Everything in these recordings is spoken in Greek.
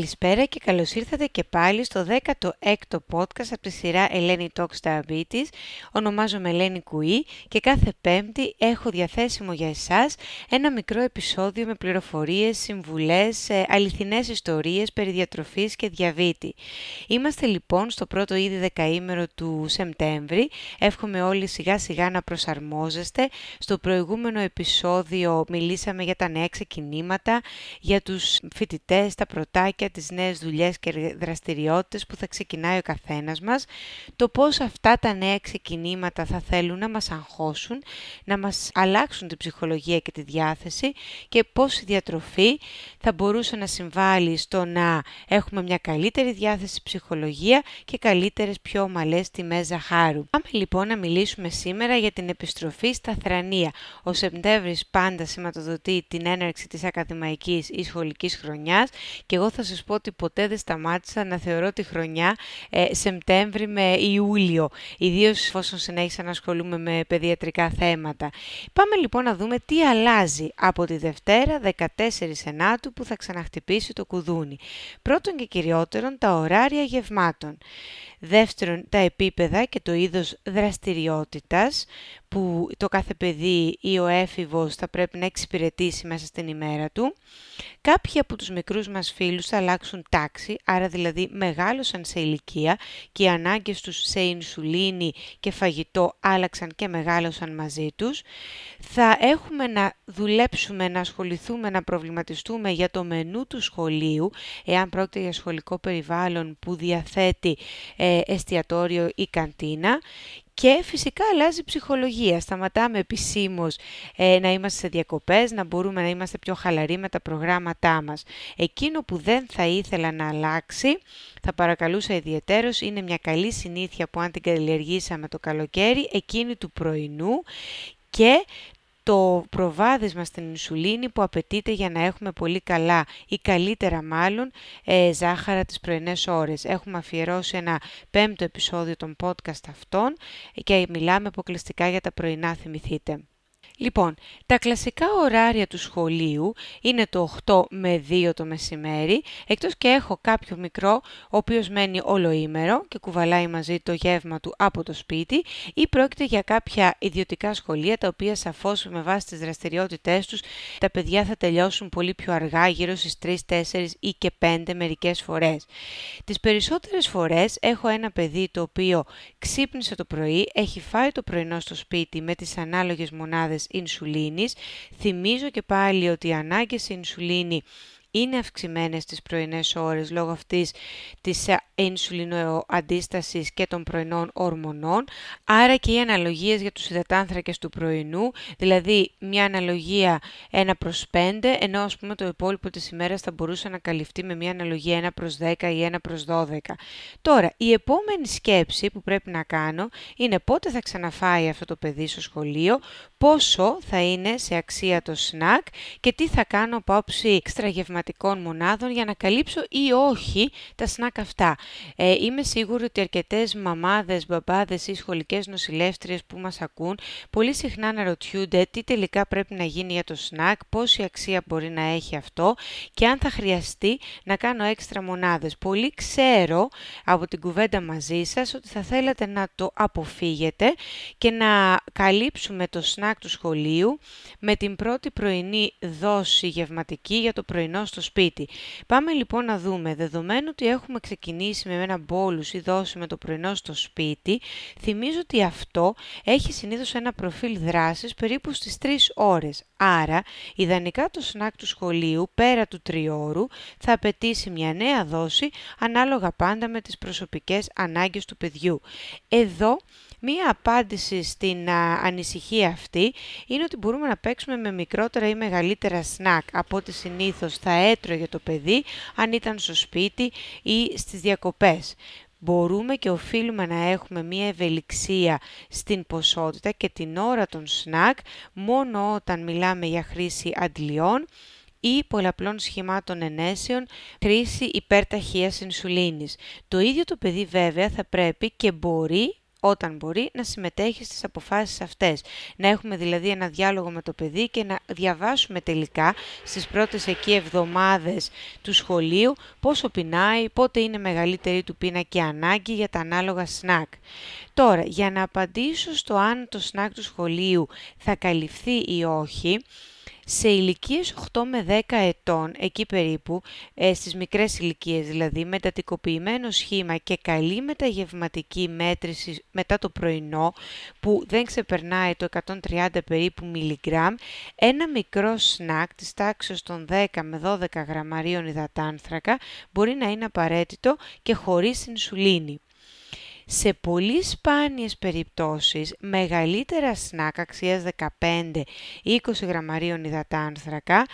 Καλησπέρα και καλώς ήρθατε και πάλι στο 16ο podcast από τη σειρά Ελένη Talks Diabetes. Ονομάζομαι Ελένη Κουή και κάθε πέμπτη έχω διαθέσιμο για εσάς ένα μικρό επεισόδιο με πληροφορίες, συμβουλές, ε, αληθινές ιστορίες περί διατροφής και διαβήτη. Είμαστε λοιπόν στο πρώτο ήδη δεκαήμερο του Σεπτέμβρη. Εύχομαι όλοι σιγά σιγά να προσαρμόζεστε. Στο προηγούμενο επεισόδιο μιλήσαμε για τα νέα ξεκινήματα, για τους φοιτητές, τα πρωτάκια, τις νέες δουλειές και δραστηριότητες που θα ξεκινάει ο καθένας μας, το πώς αυτά τα νέα ξεκινήματα θα θέλουν να μας αγχώσουν, να μας αλλάξουν την ψυχολογία και τη διάθεση και πώς η διατροφή θα μπορούσε να συμβάλλει στο να έχουμε μια καλύτερη διάθεση ψυχολογία και καλύτερες πιο ομαλές τιμές ζαχάρου. Πάμε λοιπόν να μιλήσουμε σήμερα για την επιστροφή στα θρανία. Ο Σεπτέμβρης πάντα σηματοδοτεί την έναρξη της ακαδημαϊκής ή σχολικής χρονιάς και εγώ θα σας πω ότι ποτέ δεν σταμάτησα να θεωρώ τη χρονιά ε, Σεπτέμβρη με Ιούλιο, ιδίως εφόσον συνέχισα να ασχολούμαι με παιδιατρικά θέματα. Πάμε λοιπόν να δούμε τι αλλάζει από τη Δευτέρα 14 Ενάτου που θα ξαναχτυπήσει το κουδούνι. Πρώτον και κυριότερον τα ωράρια γευμάτων. Δεύτερον, τα επίπεδα και το είδος δραστηριότητας που το κάθε παιδί ή ο έφηβος θα πρέπει να εξυπηρετήσει μέσα στην ημέρα του. Κάποιοι από τους μικρούς μας φίλους θα αλλάξουν τάξη, άρα δηλαδή μεγάλωσαν σε ηλικία και οι ανάγκες τους σε ινσουλίνη και φαγητό άλλαξαν και μεγάλωσαν μαζί τους. Θα έχουμε να δουλέψουμε, να ασχοληθούμε, να προβληματιστούμε για το μενού του σχολείου, εάν πρόκειται για σχολικό περιβάλλον που διαθέτει ε, εστιατόριο ή καντίνα και φυσικά αλλάζει η ψυχολογία. Σταματάμε επισήμως ε, να είμαστε σε διακοπές, να μπορούμε να είμαστε πιο χαλαροί με τα προγράμματά μας. Εκείνο που δεν θα ήθελα να αλλάξει, θα παρακαλούσα ιδιαιτέρως, είναι μια καλή συνήθεια που αν την καλλιεργήσαμε το καλοκαίρι, εκείνη του πρωινού και το προβάδισμα στην ινσουλίνη που απαιτείται για να έχουμε πολύ καλά ή καλύτερα μάλλον ε, ζάχαρα τις πρωινές ώρες. Έχουμε αφιερώσει ένα πέμπτο επεισόδιο των podcast αυτών και μιλάμε αποκλειστικά για τα πρωινά θυμηθείτε. Λοιπόν, τα κλασικά ωράρια του σχολείου είναι το 8 με 2 το μεσημέρι, εκτός και έχω κάποιο μικρό, ο οποίος μένει ολοήμερο και κουβαλάει μαζί το γεύμα του από το σπίτι ή πρόκειται για κάποια ιδιωτικά σχολεία, τα οποία σαφώς με βάση τις δραστηριότητές τους, τα παιδιά θα τελειώσουν πολύ πιο αργά, γύρω στις 3, 4 ή και 5 μερικές φορές. Τις περισσότερες φορές έχω ένα παιδί το οποίο ξύπνησε το πρωί, έχει φάει το πρωινό στο σπίτι με τις ανάλογες μονάδες ινσουλίνης. Θυμίζω και πάλι ότι οι ανάγκες ινσουλίνη είναι αυξημένες τις πρωινές ώρες λόγω αυτής της αντίστασης και των πρωινών ορμονών, άρα και οι αναλογίες για τους υδατάνθρακες του πρωινού, δηλαδή μια αναλογία 1 προς 5, ενώ ας πούμε το υπόλοιπο της ημέρας θα μπορούσε να καλυφθεί με μια αναλογία 1 προς 10 ή 1 προς 12. Τώρα, η επόμενη σκέψη που πρέπει να κάνω είναι πότε θα ξαναφάει αυτό το παιδί στο σχολείο, πόσο θα είναι σε αξία το σνακ και τι θα κάνω από όψη εξτραγευματικών μονάδων για να καλύψω ή όχι τα σνακ αυτά. Ε, είμαι σίγουρη ότι αρκετές μαμάδες, μπαμπάδες ή σχολικές νοσηλεύτριες που μας ακούν πολύ συχνά αναρωτιούνται τι τελικά πρέπει να γίνει για το σνακ, πόση αξία μπορεί να έχει αυτό και αν θα χρειαστεί να κάνω έξτρα μονάδες. Πολύ ξέρω από την κουβέντα μαζί σας ότι θα θέλατε να το αποφύγετε και να καλύψουμε το σνακ του σχολείου με την πρώτη πρωινή δόση γευματική για το πρωινό στο σπίτι. Πάμε λοιπόν να δούμε, δεδομένου ότι έχουμε ξεκινήσει με ένα μπόλους ή δόση με το πρωινό στο σπίτι, θυμίζω ότι αυτό έχει συνήθως ένα προφίλ δράσης περίπου στις 3 ώρες. Άρα, ιδανικά το σνακ του σχολείου, πέρα του τριώρου, θα απαιτήσει μια νέα δόση, ανάλογα πάντα με τις προσωπικές ανάγκες του παιδιού. Εδώ Μία απάντηση στην ανησυχία αυτή είναι ότι μπορούμε να παίξουμε με μικρότερα ή μεγαλύτερα σνακ από ό,τι συνήθως θα έτρωγε το παιδί αν ήταν στο σπίτι ή στις διακοπές. Μπορούμε και οφείλουμε να έχουμε μία ευελιξία στην ποσότητα και την ώρα των σνακ μόνο όταν μιλάμε για χρήση αντλιών ή πολλαπλών σχημάτων ενέσεων, κρίση υπερταχείας ινσουλίνης. Το ίδιο το παιδί βέβαια θα πρέπει και μπορεί όταν μπορεί να συμμετέχει στις αποφάσεις αυτές. Να έχουμε δηλαδή ένα διάλογο με το παιδί και να διαβάσουμε τελικά στις πρώτες εκεί εβδομάδες του σχολείου πόσο πεινάει, πότε είναι μεγαλύτερη του πείνα και ανάγκη για τα ανάλογα σνακ. Τώρα, για να απαντήσω στο αν το σνακ του σχολείου θα καλυφθεί ή όχι, σε ηλικίες 8 με 10 ετών, εκεί περίπου, ε, στις μικρές ηλικίες δηλαδή, μετατικοποιημένο σχήμα και καλή μεταγευματική μέτρηση μετά το πρωινό, που δεν ξεπερνάει το 130 περίπου μιλιγκράμμ, ένα μικρό σνακ της τάξης των 10 με 12 γραμμαρίων υδατάνθρακα μπορεί να είναι απαραίτητο και χωρίς ινσουλίνη. Σε πολύ σπάνιες περιπτώσεις, μεγαλύτερα σνακ αξίας 15 ή 20 γραμμαρίων υδατάνθρακα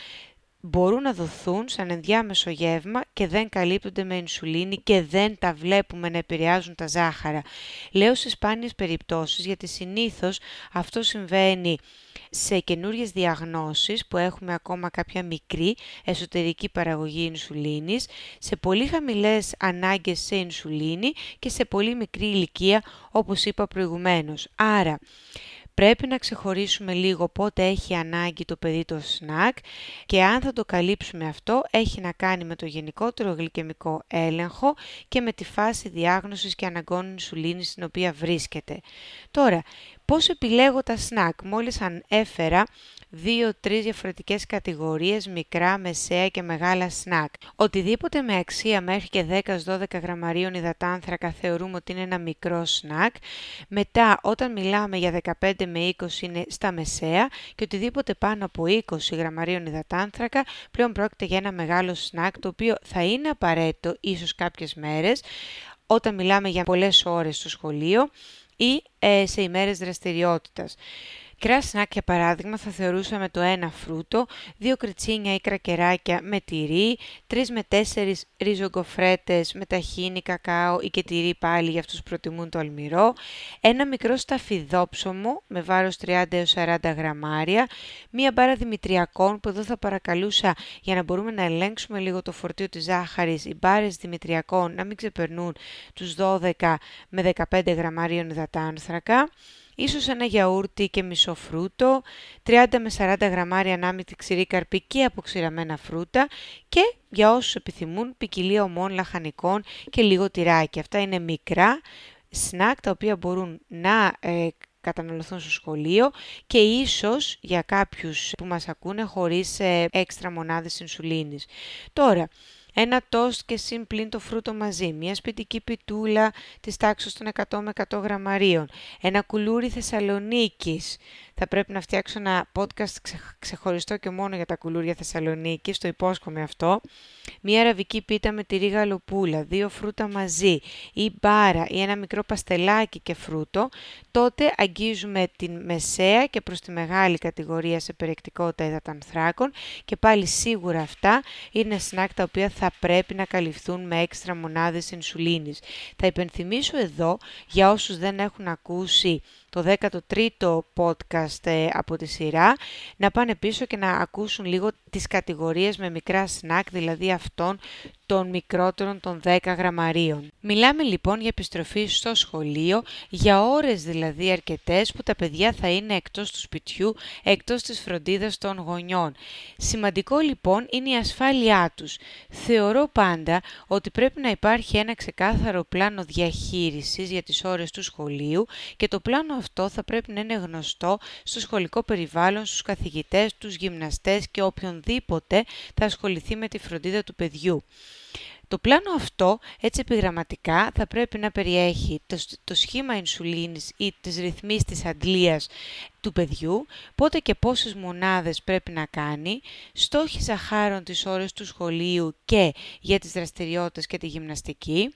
μπορούν να δοθούν σαν ενδιάμεσο γεύμα και δεν καλύπτονται με ινσουλίνη και δεν τα βλέπουμε να επηρεάζουν τα ζάχαρα. Λέω σε σπάνιες περιπτώσεις γιατί συνήθως αυτό συμβαίνει σε καινούριες διαγνώσεις που έχουμε ακόμα κάποια μικρή εσωτερική παραγωγή ινσουλίνης, σε πολύ χαμηλές ανάγκες σε ινσουλίνη και σε πολύ μικρή ηλικία όπως είπα προηγουμένως. Άρα πρέπει να ξεχωρίσουμε λίγο πότε έχει ανάγκη το παιδί το σνακ και αν θα το καλύψουμε αυτό έχει να κάνει με το γενικότερο γλυκαιμικό έλεγχο και με τη φάση διάγνωσης και αναγκών ινσουλίνης στην οποία βρίσκεται. Τώρα, πώς επιλέγω τα σνακ. Μόλις ανέφερα δύο-τρεις διαφορετικές κατηγορίες, μικρά, μεσαία και μεγάλα σνακ. Οτιδήποτε με αξία μέχρι και 10-12 γραμμαρίων υδατάνθρακα θεωρούμε ότι είναι ένα μικρό σνακ. Μετά, όταν μιλάμε για 15 με 20 είναι στα μεσαία και οτιδήποτε πάνω από 20 γραμμαρίων υδατάνθρακα πλέον πρόκειται για ένα μεγάλο σνακ το οποίο θα είναι απαραίτητο ίσως κάποιες μέρες όταν μιλάμε για πολλές ώρες στο σχολείο ή ε, σε ημέρες δραστηριότητας. Κρασνάκ για παράδειγμα θα θεωρούσαμε το ένα φρούτο, δύο κριτσίνια ή κρακεράκια με τυρί, τρεις με τέσσερις ριζογκοφρέτες με ταχίνι, κακάο ή και τυρί πάλι για αυτούς που προτιμούν το αλμυρό, ένα μικρό σταφιδόψωμο με βάρος 30 έως 40 γραμμάρια, μία μπάρα δημητριακών που εδώ θα παρακαλούσα για να μπορούμε να ελέγξουμε λίγο το φορτίο της ζάχαρης, οι μπάρες δημητριακών να μην ξεπερνούν τους 12 με 15 γραμμάριων υδατάνθρακα, ίσως ένα γιαούρτι και μισό φρούτο, 30 με 40 γραμμάρια ανάμυτη ξηρή καρπή και αποξηραμένα φρούτα και για όσους επιθυμούν ποικιλία ομών λαχανικών και λίγο τυράκι. Αυτά είναι μικρά σνακ τα οποία μπορούν να ε, καταναλωθούν στο σχολείο και ίσως για κάποιους που μας ακούνε χωρίς ε, έξτρα μονάδες ινσουλίνης. Τώρα, ένα τόστ και συμπλήν το φρούτο μαζί, μια σπιτική πιτούλα της τάξης των 100 με 100 γραμμαρίων, ένα κουλούρι Θεσσαλονίκης, θα πρέπει να φτιάξω ένα podcast ξεχωριστό και μόνο για τα κουλούρια Θεσσαλονίκη, το υπόσχομαι αυτό. Μία αραβική πίτα με τυρί γαλοπούλα, δύο φρούτα μαζί ή μπάρα ή ένα μικρό παστελάκι και φρούτο, τότε αγγίζουμε την μεσαία και προς τη μεγάλη κατηγορία σε περιεκτικότητα υδατανθράκων και πάλι σίγουρα αυτά είναι σνακ τα οποία θα πρέπει να καλυφθούν με έξτρα μονάδες ινσουλίνης. Θα υπενθυμίσω εδώ για όσους δεν έχουν ακούσει το 13ο podcast ε, από τη σειρά, να πάνε πίσω και να ακούσουν λίγο τις κατηγορίες με μικρά σνακ, δηλαδή αυτών των μικρότερων των 10 γραμμαρίων. Μιλάμε λοιπόν για επιστροφή στο σχολείο, για ώρες δηλαδή αρκετές που τα παιδιά θα είναι εκτός του σπιτιού, εκτός της φροντίδας των γονιών. Σημαντικό λοιπόν είναι η ασφάλειά τους. Θεωρώ πάντα ότι πρέπει να υπάρχει ένα ξεκάθαρο πλάνο διαχείρισης για τις ώρες του σχολείου και το πλάνο αυτό θα πρέπει να είναι γνωστό στο σχολικό περιβάλλον, στους καθηγητές, τους γυμναστές και οποιονδήποτε θα ασχοληθεί με τη φροντίδα του παιδιού. Το πλάνο αυτό, έτσι επιγραμματικά, θα πρέπει να περιέχει το, το σχήμα ινσουλίνης ή τις ρυθμίσεις της αντλίας του παιδιού, πότε και πόσες μονάδες πρέπει να κάνει, στόχοι ζαχάρων τις ώρες του σχολείου και για τις δραστηριότητες και τη γυμναστική,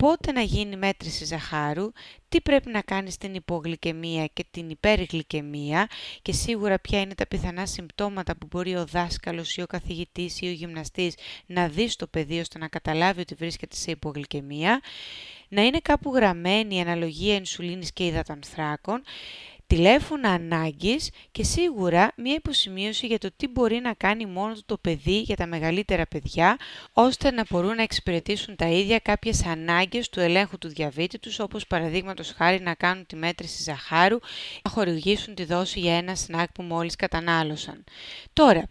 πότε να γίνει μέτρηση ζαχάρου, τι πρέπει να κάνεις στην υπογλυκαιμία και την υπεργλυκαιμία και σίγουρα ποια είναι τα πιθανά συμπτώματα που μπορεί ο δάσκαλος ή ο καθηγητής ή ο γυμναστής να δει στο παιδί ώστε να καταλάβει ότι βρίσκεται σε υπογλυκαιμία, να είναι κάπου γραμμένη η αναλογία ινσουλίνης και υδατανθράκων, τηλέφωνα ανάγκης και σίγουρα μία υποσημείωση για το τι μπορεί να κάνει μόνος το παιδί για τα μεγαλύτερα παιδιά, ώστε να μπορούν να εξυπηρετήσουν τα ίδια κάποιες ανάγκες του ελέγχου του διαβήτη τους, όπως παραδείγματος χάρη να κάνουν τη μέτρηση ζαχάρου, να χορηγήσουν τη δόση για ένα σνακ που μόλις κατανάλωσαν. Τώρα,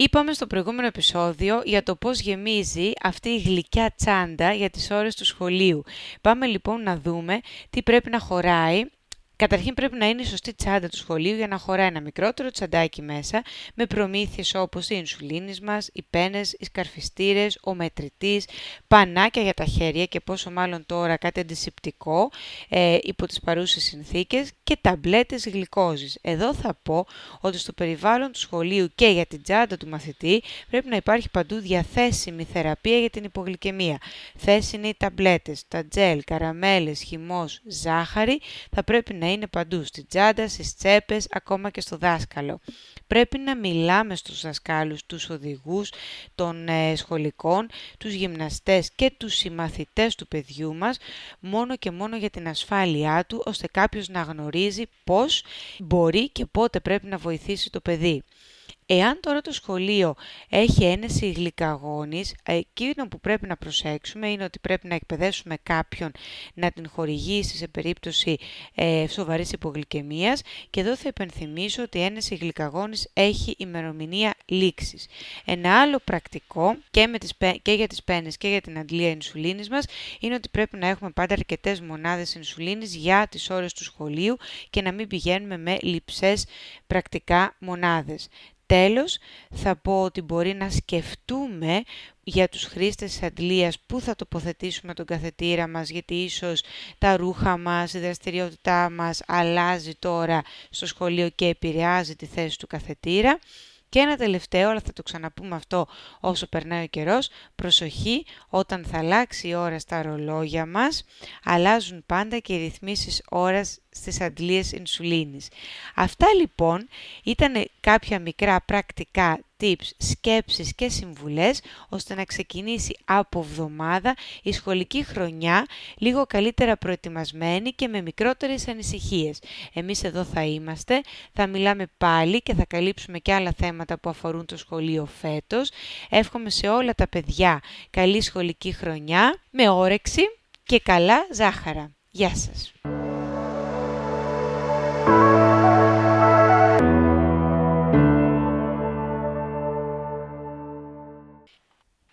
Είπαμε στο προηγούμενο επεισόδιο για το πώς γεμίζει αυτή η γλυκιά τσάντα για τις ώρες του σχολείου. Πάμε λοιπόν να δούμε τι πρέπει να χωράει Καταρχήν πρέπει να είναι η σωστή τσάντα του σχολείου για να χωράει ένα μικρότερο τσαντάκι μέσα με προμήθειες όπως η ινσουλίνης μας, οι πένες, οι σκαρφιστήρες, ο μετρητής, πανάκια για τα χέρια και πόσο μάλλον τώρα κάτι αντισηπτικό ε, υπό τις παρούσες συνθήκες και ταμπλέτες γλυκόζης. Εδώ θα πω ότι στο περιβάλλον του σχολείου και για την τσάντα του μαθητή πρέπει να υπάρχει παντού διαθέσιμη θεραπεία για την υπογλυκαιμία. Θέση είναι οι ταμπλέτες, τα τζέλ, καραμέλες, χυμός, ζάχαρη θα πρέπει να είναι παντού, στη τσάντα, στις τσέπες, ακόμα και στο δάσκαλο. Πρέπει να μιλάμε στους δασκάλους, τους οδηγούς των ε, σχολικών, τους γυμναστές και τους συμμαθητές του παιδιού μας, μόνο και μόνο για την ασφάλειά του, ώστε κάποιος να γνωρίζει πώς μπορεί και πότε πρέπει να βοηθήσει το παιδί. Εάν τώρα το σχολείο έχει ένεση γλυκαγόνης, εκείνο που πρέπει να προσέξουμε είναι ότι πρέπει να εκπαιδεύσουμε κάποιον να την χορηγήσει σε περίπτωση ε, σοβαρής υπογλυκαιμίας και εδώ θα υπενθυμίσω ότι η ένεση γλυκαγόνης έχει ημερομηνία λήξης. Ένα άλλο πρακτικό και, με τις, και για τις πένες και για την αντλία ινσουλίνης μας είναι ότι πρέπει να έχουμε πάντα αρκετές μονάδες ινσουλίνης για τις ώρες του σχολείου και να μην πηγαίνουμε με λειψές πρακτικά μονάδες. Τέλος, θα πω ότι μπορεί να σκεφτούμε για τους χρήστες της αντλίας πού θα τοποθετήσουμε τον καθετήρα μας, γιατί ίσως τα ρούχα μας, η δραστηριότητά μας αλλάζει τώρα στο σχολείο και επηρεάζει τη θέση του καθετήρα. Και ένα τελευταίο, αλλά θα το ξαναπούμε αυτό όσο περνάει ο καιρός, προσοχή όταν θα αλλάξει η ώρα στα ρολόγια μας, αλλάζουν πάντα και οι ρυθμίσεις ώρας στις αντλίες ινσουλίνης. Αυτά λοιπόν ήταν κάποια μικρά πρακτικά tips, σκέψεις και συμβουλές ώστε να ξεκινήσει από εβδομάδα η σχολική χρονιά λίγο καλύτερα προετοιμασμένη και με μικρότερες ανησυχίες. Εμείς εδώ θα είμαστε, θα μιλάμε πάλι και θα καλύψουμε και άλλα θέματα που αφορούν το σχολείο φέτος. Εύχομαι σε όλα τα παιδιά καλή σχολική χρονιά με όρεξη και καλά ζάχαρα. Γεια σας!